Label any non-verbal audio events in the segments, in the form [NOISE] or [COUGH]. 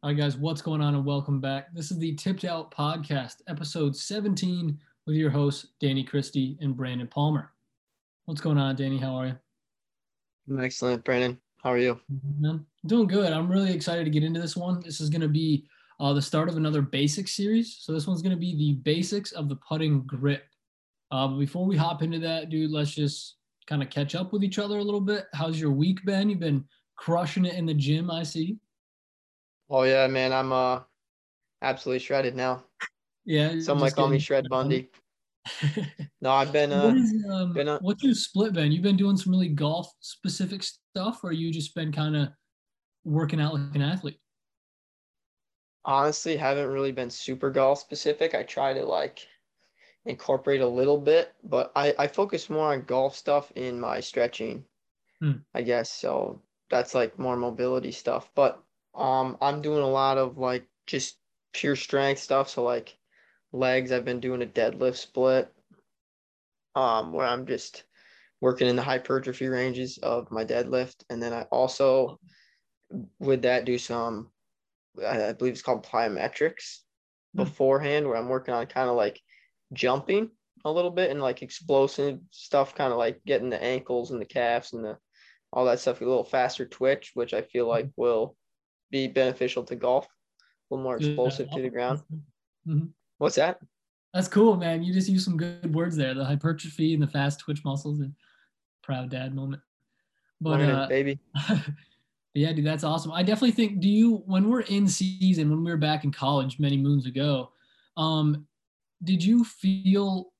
All right, guys, what's going on and welcome back. This is the Tipped Out Podcast, episode 17, with your hosts, Danny Christie and Brandon Palmer. What's going on, Danny? How are you? I'm excellent, Brandon. How are you? I'm doing good. I'm really excited to get into this one. This is going to be uh, the start of another basic series. So, this one's going to be the basics of the putting grip. Uh, but before we hop into that, dude, let's just kind of catch up with each other a little bit. How's your week been? You've been crushing it in the gym, I see. Oh yeah, man, I'm uh absolutely shredded now. Yeah. Some might call me Shred Bundy. [LAUGHS] no, I've been uh, what is, um, been, uh, what's your split been? You've been doing some really golf specific stuff, or you just been kind of working out like an athlete? honestly haven't really been super golf specific. I try to like incorporate a little bit, but I I focus more on golf stuff in my stretching. Hmm. I guess so. That's like more mobility stuff, but um I'm doing a lot of like just pure strength stuff. So like legs, I've been doing a deadlift split, um, where I'm just working in the hypertrophy ranges of my deadlift, and then I also with that do some, I believe it's called plyometrics Hmm. beforehand, where I'm working on kind of like jumping a little bit and like explosive stuff, kind of like getting the ankles and the calves and the all that stuff a little faster twitch, which I feel like will be beneficial to golf, a little more explosive to the ground. Mhm. What's that? That's cool, man. You just used some good words there. The hypertrophy and the fast twitch muscles and proud dad moment. But uh, baby. [LAUGHS] yeah, dude, that's awesome. I definitely think. Do you when we're in season, when we were back in college many moons ago, um, did you feel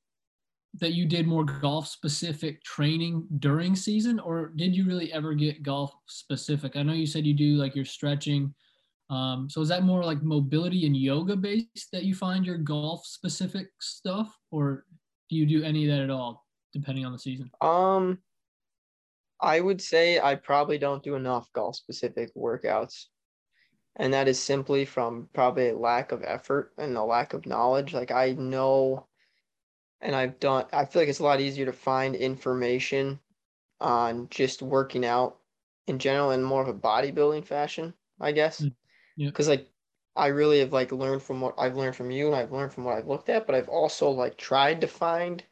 that you did more golf specific training during season, or did you really ever get golf specific? I know you said you do like your stretching. Um, so is that more like mobility and yoga based that you find your golf specific stuff, or do you do any of that at all, depending on the season? Um, I would say I probably don't do enough golf specific workouts. And that is simply from probably a lack of effort and a lack of knowledge. Like I know and I've done I feel like it's a lot easier to find information on just working out in general in more of a bodybuilding fashion, I guess. Mm, yeah. Cause like I really have like learned from what I've learned from you and I've learned from what I've looked at, but I've also like tried to find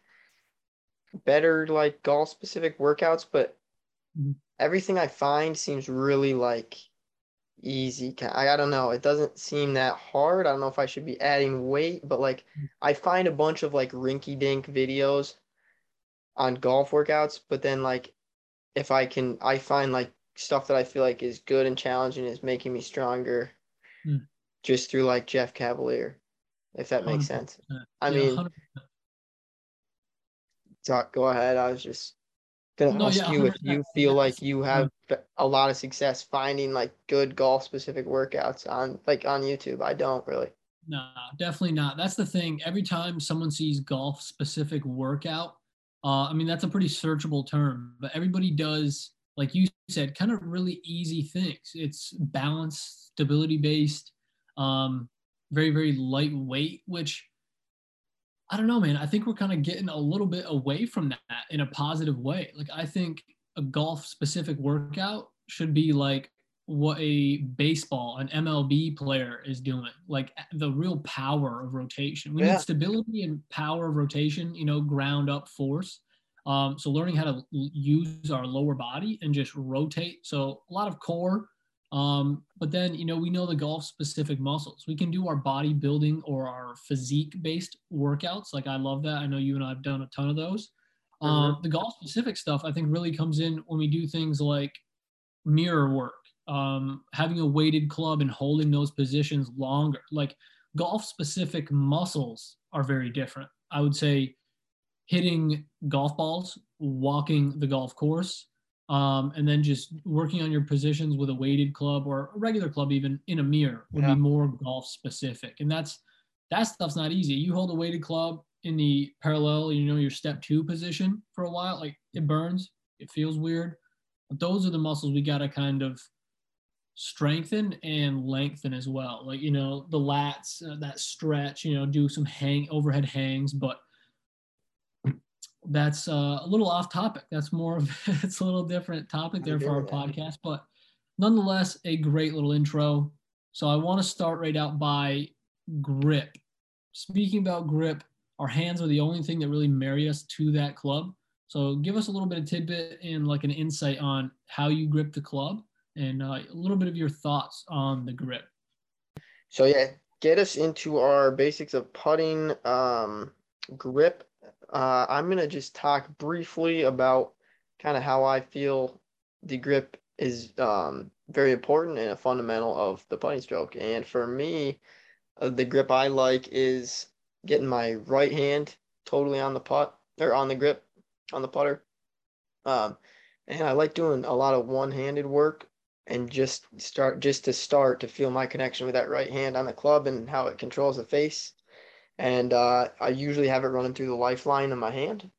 better like golf specific workouts, but Mhm. everything I find seems really like easy. I, I don't know. It doesn't seem that hard. I don't know if I should be adding weight, but like I find a bunch of like rinky dink videos on golf workouts, but then like if I can, I find like stuff that I feel like is good and challenging is making me stronger Hmm. just through like Jeff Cavaliere, if that makes 100%. sense. I Yeah, mean, 100%. talk, go ahead. I was just gonna No, ask yeah, you if you feel like you have a lot of success finding like good golf specific workouts on like on YouTube. I don't really. No, definitely not. That's the thing. Every time someone sees golf specific workout, uh, I mean, that's a pretty searchable term, but everybody does, like you said, kind of really easy things. It's balance, stability based, um, very, very lightweight, which I don't know, man. I think we're kind of getting a little bit away from that in a positive way. Like, I think a golf specific workout should be like what a baseball, an MLB player is doing, like the real power of rotation. We Yeah. need stability and power of rotation, you know, ground up force. Um, so learning how to use our lower body and just rotate. So a lot of core. Um, but then, you know, we know the golf specific muscles. We can do our bodybuilding or our physique based workouts. Like I love that. I know you and I have done a ton of those. Um, the golf specific stuff I think really comes in when we do things like mirror work, um, having a weighted club and holding those positions longer. Like golf specific muscles are very different. I would say hitting golf balls, walking the golf course, um, and then just working on your positions with a weighted club or a regular club, even in a mirror, would Yeah. be more golf specific. And that's that stuff's not easy. You hold a weighted club in the parallel, you know, your step two position for a while, like it burns, it feels weird. But those are the muscles we got to kind of strengthen and lengthen as well. Like, you know, the lats, uh, that stretch, you know, do some hang overhead hangs, but that's uh, a little off topic. That's more of [LAUGHS] it's a little different topic there for our podcast, but nonetheless, a great little intro. So I want to start right out by grip. Speaking about grip, our hands are the only thing that really marry us to that club. So give us a little bit of tidbit and like an insight on how you grip the club and uh, a little bit of your thoughts on the grip. So yeah, get us into our basics of putting um, grip. Uh, I'm gonna just talk briefly about kind of how I feel the grip is um, very important and a fundamental of the putting stroke. And for me, uh, the grip I like is getting my right hand totally on the putt or on the grip on the putter. Um, and I like doing a lot of one-handed work and just start just to start to feel my connection with that right hand on the club and how it controls the face. And uh, I usually have it running through the lifeline of my hand.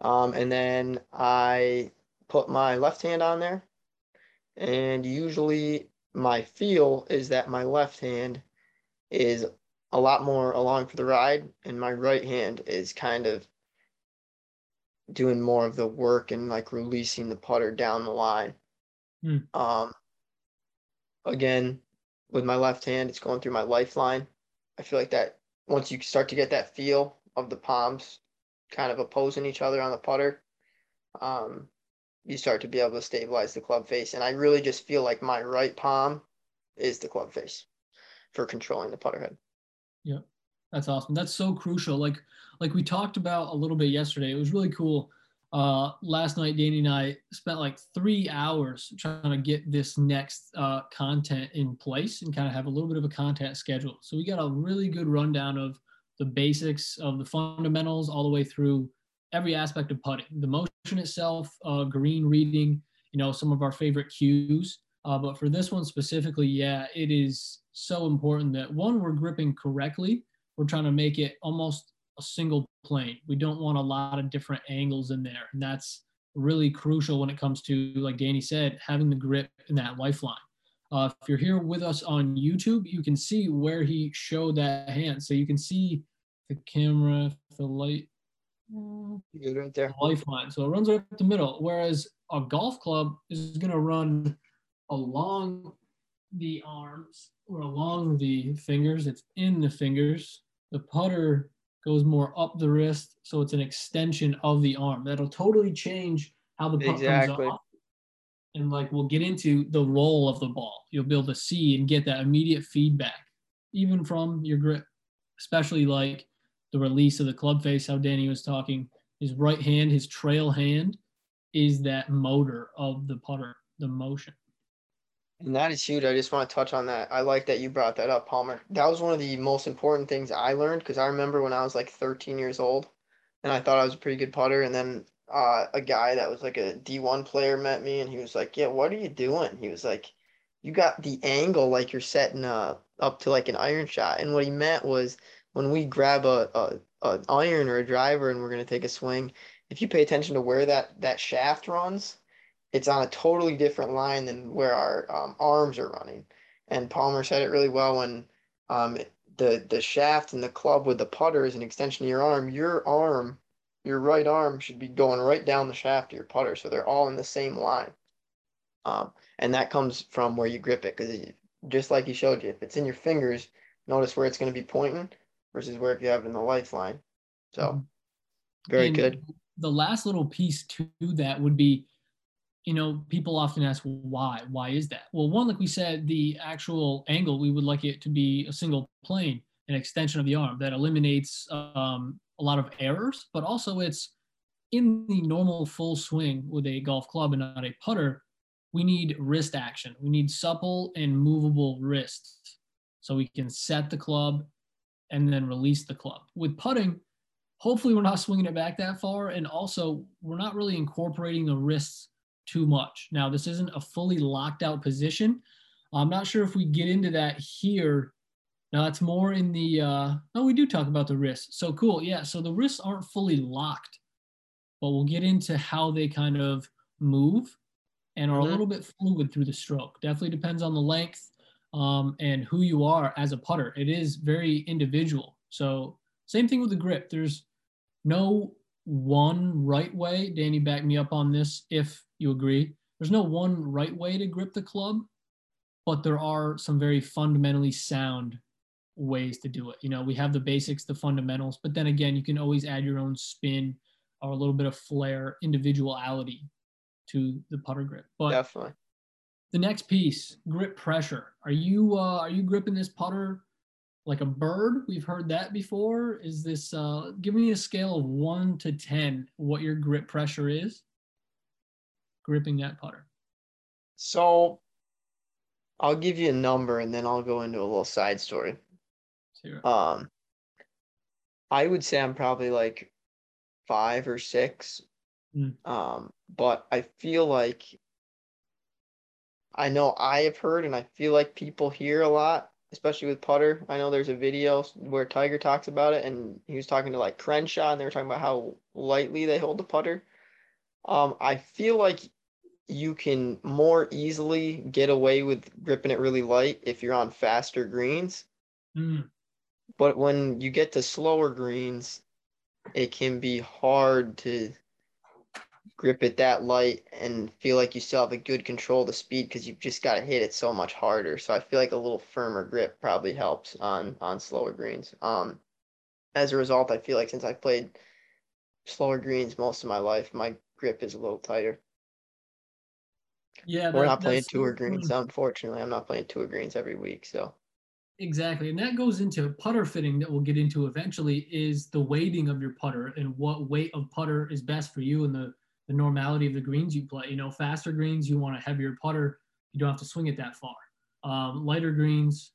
Um, and then I put my left hand on there. And usually my feel is that my left hand is a lot more along for the ride, and my right hand is kind of doing more of the work and like releasing the putter down the line. Hmm. Um, again, with my left hand, it's going through my lifeline. I feel like that once you start to get that feel of the palms kind of opposing each other on the putter, um, you start to be able to stabilize the club face. And I really just feel like my right palm is the club face for controlling the putter head. Yeah, that's awesome. That's so crucial. Like like we talked about a little bit yesterday. It was really cool. Uh, last night, Danny and I spent like three hours trying to get this next uh, content in place and kind of have a little bit of a content schedule. So we got a really good rundown of the basics of the fundamentals all the way through every aspect of putting, the motion itself, uh, green reading, you know, some of our favorite cues. Uh, but for this one specifically, yeah, it is so important that one, we're gripping correctly. We're trying to make it almost a single plane. We don't want a lot of different angles in there. And that's really crucial when it comes to, like Danny said, having the grip in that lifeline. Uh, if you're here with us on YouTube, you can see where he showed that hand. So you can see the camera, the light, Good right there. lifeline. So it runs right up the middle. Whereas a golf club is going to run along the arms or along the fingers. It's in the fingers. The putter goes more up the wrist, so it's an extension of the arm. That'll totally change how the putt Exactly. comes off. And like we'll get into the roll of the ball. You'll be able to see and get that immediate feedback, even from your grip, especially like the release of the club face, how Danny was talking. His right hand, his trail hand, is that motor of the putter, the motion. And that is huge. I just want to touch on that. I like that you brought that up, Palmer. That was one of the most important things I learned because I remember when I was like 13 years old and I thought I was a pretty good putter. And then uh, a guy that was like a D1 player met me and he was like, Yeah, what are you doing? He was like, You got the angle like you're setting uh, up to like an iron shot. And what he meant was when we grab a, a, iron or a driver and we're going to take a swing, if you pay attention to where that, that shaft runs, it's on a totally different line than where our um, arms are running. And Palmer said it really well when um, the the shaft and the club with the putter is an extension of your arm. Your arm, your right arm, should be going right down the shaft of your putter, so they're all in the same line. Um, and that comes from where you grip it, because just like he showed you, if it's in your fingers, notice where it's going to be pointing versus where if you have it in the lifeline. So very And good. The last little piece to that would be, you know, people often ask why. Why is that? Well, one, like we said, the actual angle we would like it to be a single plane, an extension of the arm that eliminates um, a lot of errors, but also it's in the normal full swing with a golf club and not a putter. We need wrist action. We need supple and movable wrists, so we can set the club and then release the club. With putting, hopefully we're not [LAUGHS] swinging it back that far and also we're not really incorporating the wrists too much. Now this isn't a fully locked out position. I'm not sure if we get into that here. Now it's more in the uh no we do talk about the wrists so cool. Yeah so the wrists aren't fully locked but we'll get into how they kind of move and are Mhm. a little bit fluid through the stroke. Definitely depends on the length um, and who you are as a putter. It is very individual. So same thing with the grip. There's no one right way. Danny, back me up on this. If you agree. There's no one right way to grip the club. but there are some very fundamentally sound ways to do it. You know, we have the basics, the fundamentals, but then again, you can always add your own spin or a little bit of flair, individuality to the putter grip. But Definitely. the next piece, grip pressure. Are you uh, are you gripping this putter like a bird? We've heard that before. Is this uh, give me a scale of one to ten what your grip pressure is? Gripping that putter. So I'll give you a number and then I'll go into a little side story. Zero. Um, I would say I'm probably like five or six. Mm. Um, but I feel like I know I have heard and I feel like people hear a lot, especially with putter. I know there's a video where Tiger talks about it and he was talking to like Crenshaw and they were talking about how lightly they hold the putter. Um, I feel like you can more easily get away with gripping it really light if you're on faster greens. Mm. But when you get to slower greens, it can be hard to grip it that light and feel like you still have a good control of the speed because you've just got to hit it so much harder. So I feel like a little firmer grip probably helps on on slower greens. Um, as a result, I feel like since I've played slower greens most of my life, my grip is a little tighter. Yeah, We're that- not playing that's- tour greens, [CLEARS THROAT] unfortunately. I'm not playing tour greens every week, so Exactly. And that goes into putter fitting that we'll get into eventually is the weighting of your putter and what weight of putter is best for you and the, the normality of the greens you play. You know, faster greens, you want a heavier putter. You don't have to swing it that far. Um, lighter greens,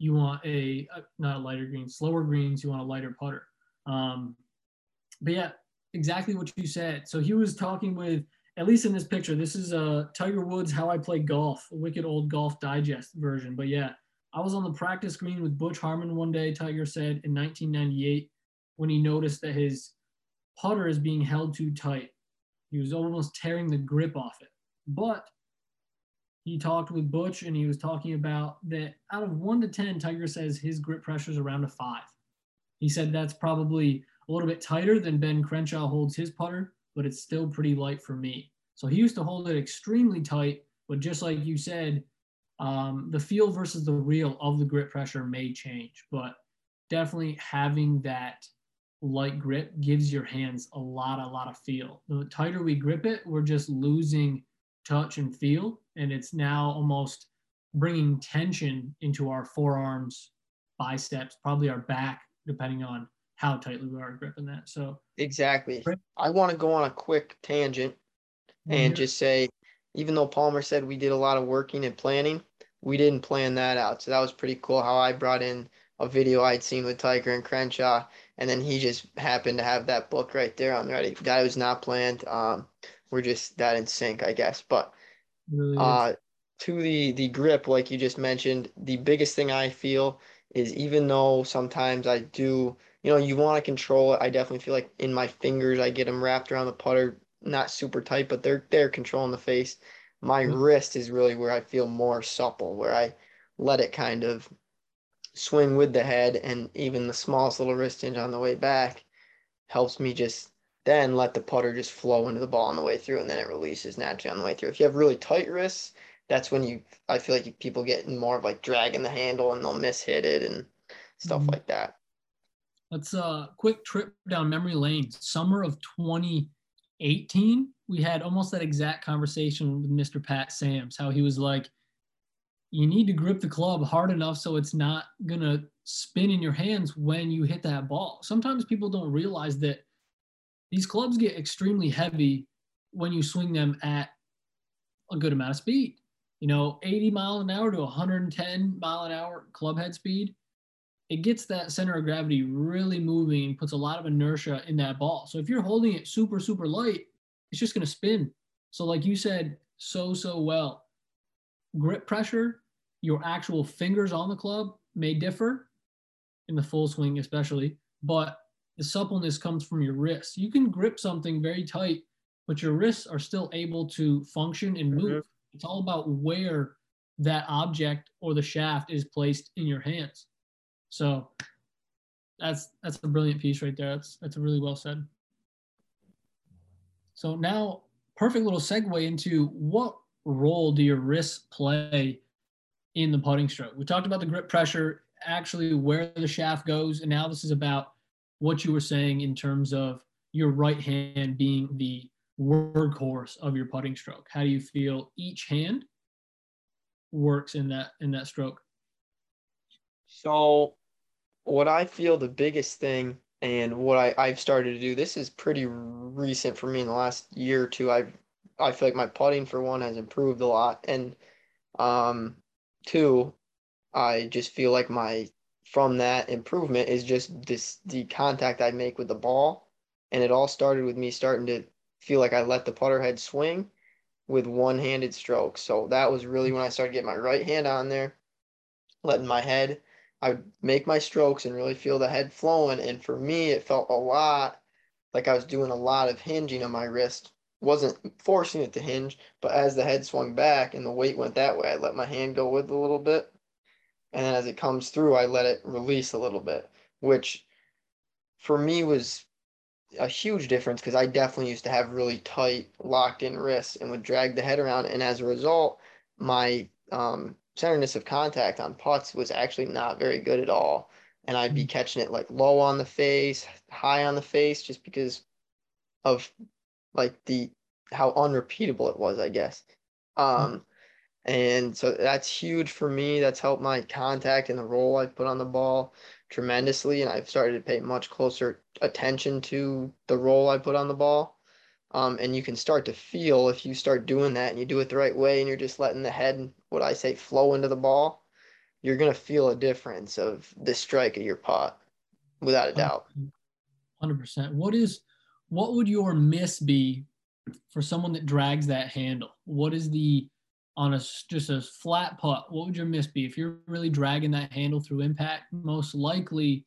you want a, uh, not a lighter green, slower greens, you want a lighter putter. Um, but yeah, exactly what you said. So he was talking with, at least in this picture, this is uh, Tiger Woods, How I Play Golf, a wicked old golf digest version. But yeah, I was on the practice green with Butch Harmon one day, Tiger said, in 1998, when he noticed that his putter is being held too tight. He was almost tearing the grip off it. But he talked with Butch and he was talking about that out of one to 10, Tiger says his grip pressure is around a five. He said that's probably a little bit tighter than Ben Crenshaw holds his putter, but it's still pretty light for me. So he used to hold it extremely tight, but just like you said, um, the feel versus the real of the grip pressure may change, but definitely having that light grip gives your hands a lot, a lot of feel. The tighter we grip it, we're just losing touch and feel, and it's now almost bringing tension into our forearms, biceps, probably our back, depending on how tightly we are gripping that. So exactly. I want to go on a quick tangent and just say, even though Palmer said we did a lot of working and planning, we didn't plan that out. So that was pretty cool how I brought in a video I'd seen with Tiger and Crenshaw, and then he just happened to have that book right there on the ready. That was not planned. Um, we're just that in sync, I guess. But really uh, to the the grip, like you just mentioned, the biggest thing I feel is even though sometimes I do, you know, you want to control it. I definitely feel like in my fingers, I get them wrapped around the putter, not super tight, but they're they're controlling the face. My Yeah. wrist is really where I feel more supple, where I let it kind of swing with the head, and even the smallest little wrist hinge on the way back helps me just then let the putter just flow into the ball on the way through, and then it releases naturally on the way through. If you have really tight wrists, that's when you I feel like people get more of like dragging the handle and they'll miss hit it and stuff Mhm. like that. Let's uh quick trip down memory lane. Summer of 2018, we had almost that exact conversation with Mr. Pat Sams, how he was like, you need to grip the club hard enough so it's not gonna spin in your hands when you hit that ball. Sometimes people don't realize that these clubs get extremely heavy when you swing them at a good amount of speed. You know, 80 mile an hour to 110 mile an hour club head speed it gets that center of gravity really moving and puts a lot of inertia in that ball. So if you're holding it super, super light, it's just going to spin. So, like you said so, so well, grip pressure, your actual fingers on the club may differ in the full swing, especially, but the suppleness comes from your wrists. You can grip something very tight, but your wrists are still able to function and move. Mm-hmm. It's all about where that object or the shaft is placed in your hands. So that's that's a brilliant piece right there. That's that's really well said. So now, perfect little segue into what role do your wrists play in the putting stroke. We talked about the grip pressure, actually where the shaft goes, and now this is about what you were saying in terms of your right hand being the workhorse of your putting stroke. How do you feel each hand works in that in that stroke? So what I feel the biggest thing and what I, I've started to do, this is pretty recent for me in the last year or two. I've I feel like my putting for one has improved a lot. And um two, I just feel like my from that improvement is just this the contact I make with the ball. And it all started with me starting to feel like I let the putter head swing with one-handed strokes. So that was really when I started getting my right hand on there, letting my head I would make my strokes and really feel the head flowing. And for me, it felt a lot like I was doing a lot of hinging on my wrist. Wasn't forcing it to hinge, but as the head swung back and the weight went that way, I let my hand go with a little bit. And then as it comes through, I let it release a little bit, which for me was a huge difference because I definitely used to have really tight, locked in wrists and would drag the head around. And as a result, my um, centerness of contact on putts was actually not very good at all. And I'd be mm. catching it like low on the face, high on the face, just because of like the how unrepeatable it was, I guess. Mm. Um, and so that's huge for me. That's helped my contact and the roll I put on the ball tremendously. And I've started to pay much closer attention to the roll I put on the ball. Um, and you can start to feel if you start doing that and you do it the right way and you're just letting the head, what I say, flow into the ball, you're going to feel a difference of the strike of your pot without a doubt. 100%. What is, what would your miss be for someone that drags that handle? What is the, on a just a flat putt, what would your miss be? If you're really dragging that handle through impact, most likely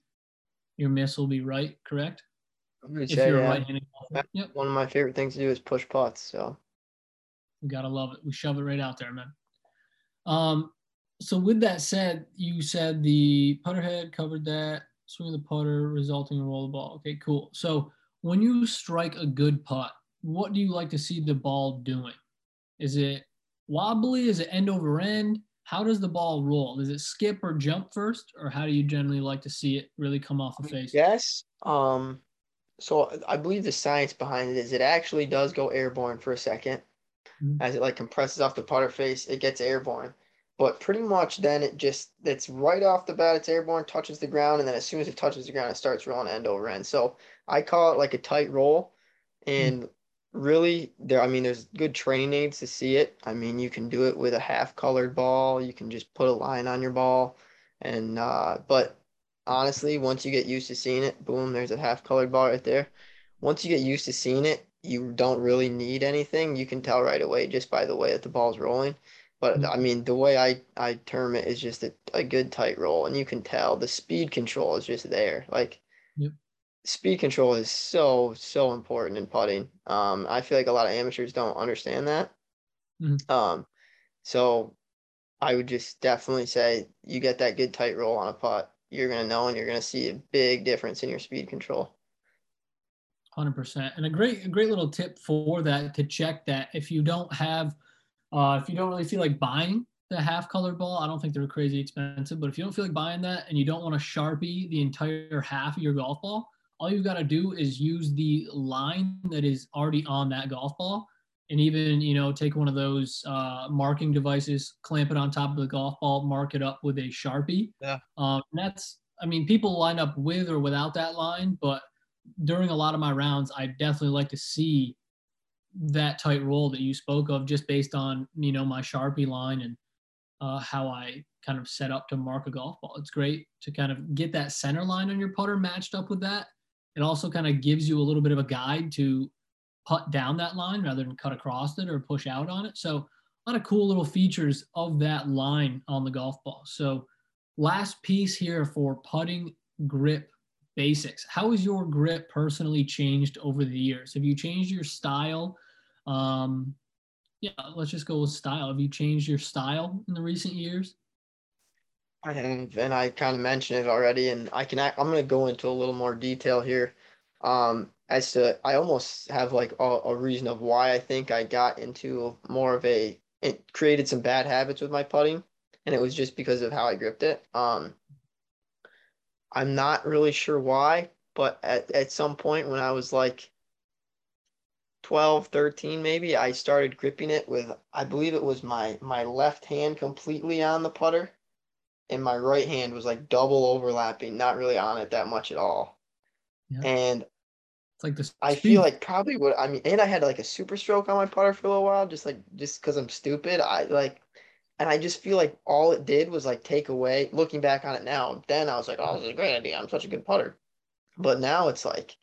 your miss will be right, correct? If say, you're yeah. right-handed Yep. One of my favorite things to do is push putts. So we gotta love it. We shove it right out there, man. Um, so with that said, you said the putter head covered that, swing of the putter resulting in roll the ball. Okay, cool. So when you strike a good putt, what do you like to see the ball doing? Is it wobbly? Is it end over end? How does the ball roll? Does it skip or jump first, or how do you generally like to see it really come off the face? Yes. Um, so I believe the science behind it is it actually does go airborne for a 2nd mm-hmm. as it like compresses off the putter face, it gets airborne. But pretty much then it just it's right off the bat, it's airborne, touches the ground, and then as soon as it touches the ground, it starts rolling end over end. So I call it like a tight roll. And mm-hmm. really there I mean there's good training aids to see it. I mean you can do it with a half colored ball, you can just put a line on your ball. And uh but honestly, once you get used to seeing it, boom, there's a half colored ball right there. Once you get used to seeing it, you don't really need anything. You can tell right away just by the way that the ball's rolling. But mm-hmm. I mean, the way I, I term it is just a, a good tight roll, and you can tell the speed control is just there. Like, yep. speed control is so so important in putting. Um, I feel like a lot of amateurs don't understand that. Mm-hmm. Um, so I would just definitely say you get that good tight roll on a putt you're going to know and you're going to see a big difference in your speed control. 100%. And a great, a great little tip for that to check that if you don't have, uh, if you don't really feel like buying the half colored ball, I don't think they're crazy expensive, but if you don't feel like buying that and you don't want to Sharpie the entire half of your golf ball, all you've got to do is use the line that is already on that golf ball and even you know take one of those uh, marking devices clamp it on top of the golf ball mark it up with a sharpie. Yeah. Um, that's i mean people line up with or without that line but during a lot of my rounds i definitely like to see that tight roll that you spoke of just based on you know my sharpie line and uh, how i kind of set up to mark a golf ball. It's great to kind of get that center line on your putter matched up with that. It also kind of gives you a little bit of a guide to putt down that line rather than cut across it or push out on it. So a lot of cool little features of that line on the golf ball. So last piece here for putting grip basics. How has your grip personally changed over the years? Have you changed your style? Um, yeah, let's just go with style. Have you changed your style in the recent years? I have, and I kind of mentioned it already, and I can. I'm going to go into a little more detail here. Um, as to I almost have like a, a reason of why I think I got into more of a it created some bad habits with my putting and it was just because of how I gripped it. Um, I'm not really sure why, but at, at some point when I was like 12, 13 maybe, I started gripping it with I believe it was my my left hand completely on the putter and my right hand was like double overlapping, not really on it that much at all. Yeah. And it's like this. I feel like probably what I mean, and I had like a SuperStroke on my putter for a little while, just like just because I'm stupid. I like, and I just feel like all it did was like take away. Looking back on it now, then I was like, oh, this is a great idea. I'm such a good putter. But now it's like,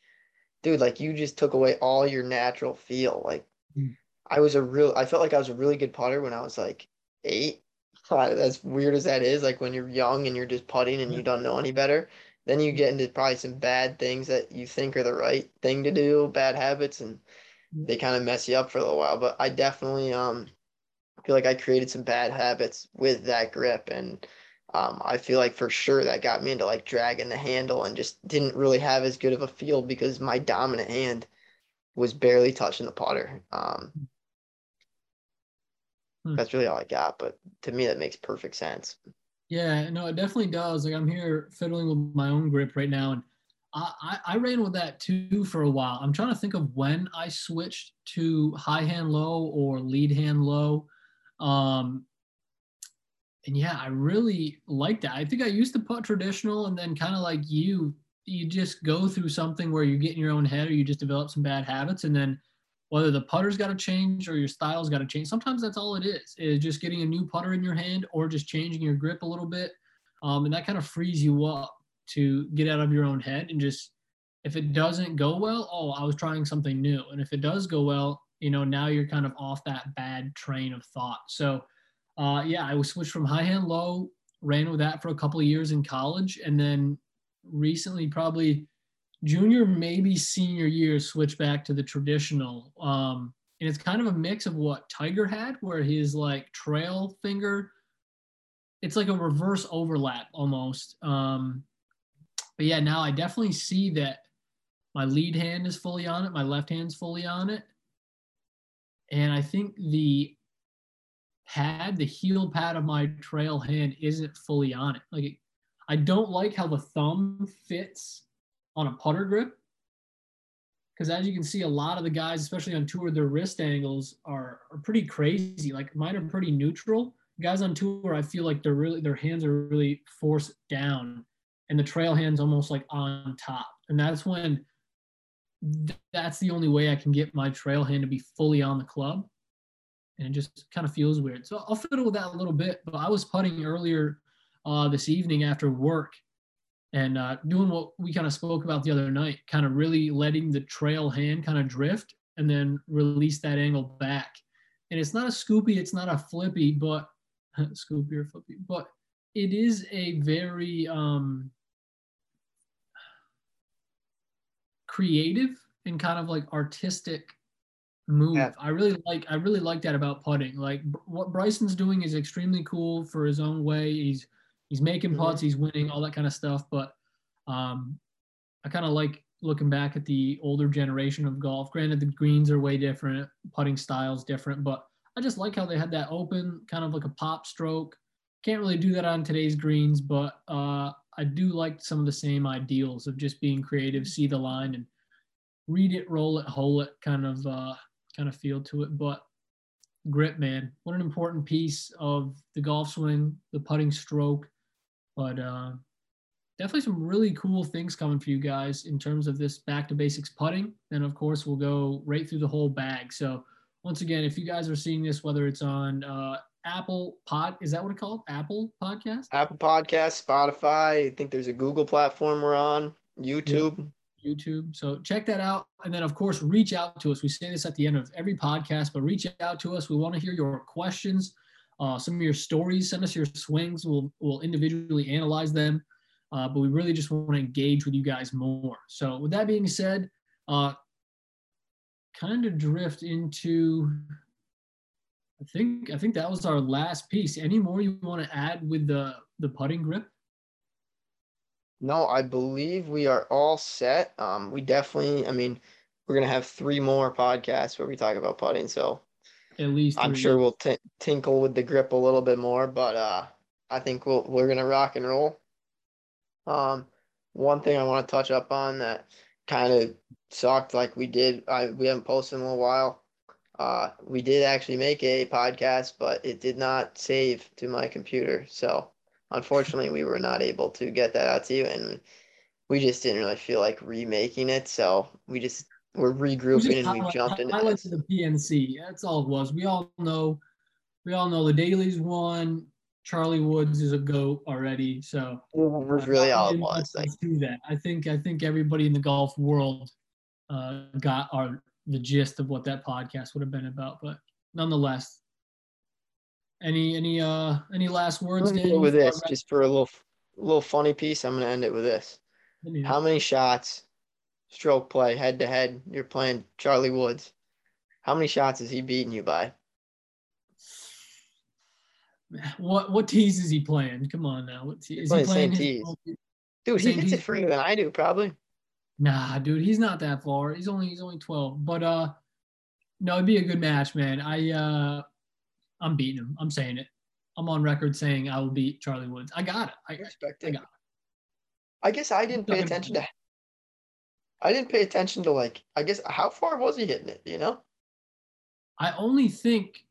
dude, like you just took away all your natural feel. Like, mm. I was a real. I felt like I was a really good putter when I was like eight. [LAUGHS] As weird as that is, like when you're young and you're just putting and you don't know any better then you get into probably some bad things that you think are the right thing to do, bad habits, and they kind of mess you up for a little while. But I definitely um feel like I created some bad habits with that grip, and um, I feel like for sure that got me into like dragging the handle and just didn't really have as good of a feel because my dominant hand was barely touching the putter. Um, hmm. That's really all I got, but to me that makes perfect sense. Yeah, no, it definitely does. Like I'm here fiddling with my own grip right now, and I, I, I ran with that too for a while. I'm trying to think of when I switched to high hand low or lead hand low. Um, and yeah, I really like that. I think I used to put traditional, and then kind of like you, you just go through something where you get in your own head, or you just develop some bad habits, and then whether the putter's got to change or your style's got to change. Sometimes that's all it is, is just getting a new putter in your hand or just changing your grip a little bit. Um, and that kind of frees you up to get out of your own head and just, if it doesn't go well, oh, I was trying something new. And if it does go well, you know, now you're kind of off that bad train of thought. So, uh, yeah, I was switched from high hand low, ran with that for a couple of years in college. And then recently, probably junior, maybe senior year, switch back to the traditional. Um, and it's kind of a mix of what Tiger had, where his like trail finger, it's like a reverse overlap almost. Um, but yeah, now I definitely see that my lead hand is fully on it, my left hand's fully on it. And I think the pad, the heel pad of my trail hand isn't fully on it. Like, I don't like how the thumb fits on a putter grip. Because as you can see, a lot of the guys, especially on tour, their wrist angles are, are pretty crazy. Like mine are pretty neutral. Guys on tour, I feel like they're really their hands are really forced down, and the trail hands almost like on top. And that's when that's the only way I can get my trail hand to be fully on the club. And it just kind of feels weird. So I'll fiddle with that a little bit. But I was putting earlier uh, this evening after work, and uh, doing what we kind of spoke about the other night, kind of really letting the trail hand kind of drift and then release that angle back. And it's not a scoopy, it's not a flippy, but [LAUGHS] scoopy or flippy, but it is a very um, creative and kind of like artistic move. Yeah. I really like I really like that about putting. Like what Bryson's doing is extremely cool for his own way. He's he's making mm-hmm. putts, he's winning, all that kind of stuff. But um, I kind of like looking back at the older generation of golf. Granted, the greens are way different, putting styles different, but I just like how they had that open, kind of like a pop stroke. Can't really do that on today's greens, but uh, I do like some of the same ideals of just being creative, see the line, and read it, roll it, hole it, kind of uh, kind of feel to it. But grip, man, what an important piece of the golf swing, the putting stroke. But uh, definitely some really cool things coming for you guys in terms of this back to basics putting. And of course, we'll go right through the whole bag. So once again, if you guys are seeing this, whether it's on uh, Apple Pod, is that what it's called? Apple Podcast? Apple Podcast, Spotify. I think there's a Google platform we're on, YouTube. YouTube. So check that out. And then, of course, reach out to us. We say this at the end of every podcast, but reach out to us. We want to hear your questions uh, some of your stories. Send us your swings. We'll we'll individually analyze them, uh, but we really just want to engage with you guys more. So with that being said, uh, kind of drift into. I think I think that was our last piece. Any more you want to add with the the putting grip? No, I believe we are all set. Um, we definitely. I mean, we're gonna have three more podcasts where we talk about putting. So at least I'm sure we'll t- tinkle with the grip a little bit more, but uh, I think we'll we're gonna rock and roll. Um, one thing I want to touch up on that kind of sucked, like we did, I we haven't posted in a little while. Uh, we did actually make a podcast, but it did not save to my computer. So unfortunately, we were not able to get that out to you, and we just didn't really feel like remaking it. So we just we're regrouping and we jumped into highlights of the PNC. That's all it was. We all know, we all know the Dalys won. Charlie Woods is a goat already. So was really all it was. Like, do that. I think I think everybody in the golf world uh, got our the gist of what that podcast would have been about. But nonetheless, any any uh any last words? With this, just for a little little funny piece, I'm gonna end it with this. How many shots, stroke play, head to head? You're playing Charlie Woods. How many shots is he beating you by? What what tees is he playing? Come on now. What is he playing? Same tees. Dude, he hits it further than I do, probably. Nah, dude, he's not that far. He's only he's only 12. But uh no, it'd be a good match, man. I uh I'm beating him. I'm saying it. I'm on record saying I will beat Charlie Woods. I got it. I, respect it. I got it. I guess I didn't pay attention to I didn't pay attention to like I guess how far was he hitting it, you know? I only think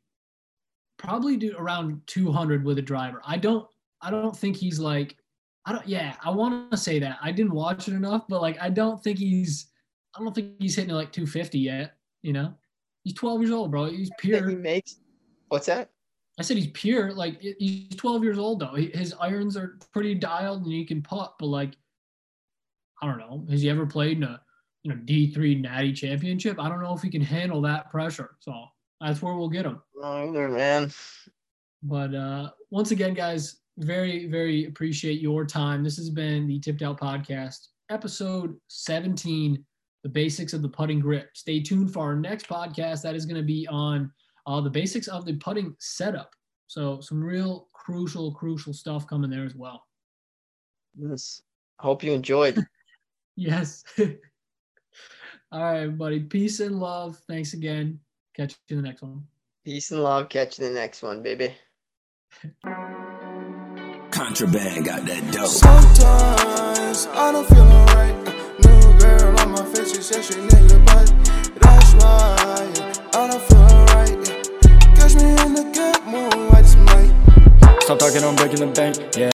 probably do around 200 with a driver. I don't I don't think he's like I don't. Yeah, I want to say that. I didn't watch it enough, but like, I don't think he's. I don't think he's hitting like 250 yet. You know, he's 12 years old, bro. He's pure. He makes. What's that? I said he's pure. Like he's 12 years old though. His irons are pretty dialed and he can putt. But like, I don't know. Has he ever played in a you know D3 Natty Championship? I don't know if he can handle that pressure. So that's where we'll get him. Oh, either man. But uh, once again, guys, very, very appreciate your time. This has been the Tipped Out Podcast, episode 17, the basics of the putting grip. Stay tuned for our next podcast. That is going to be on uh, the basics of the putting setup. So, some real crucial, crucial stuff coming there as well. Yes. I hope you enjoyed. Yes. [LAUGHS] All right, everybody. Peace and love. Thanks again. Catch you in the next one. Peace and love. Catch you in the next one, baby. Contraband got that dope. Sometimes I don't feel alright. New girl on my face, she said she need your butt. That's why I don't feel alright. Catch me in the good mood, I just might. Stop talking, I'm breaking the bank. Yeah.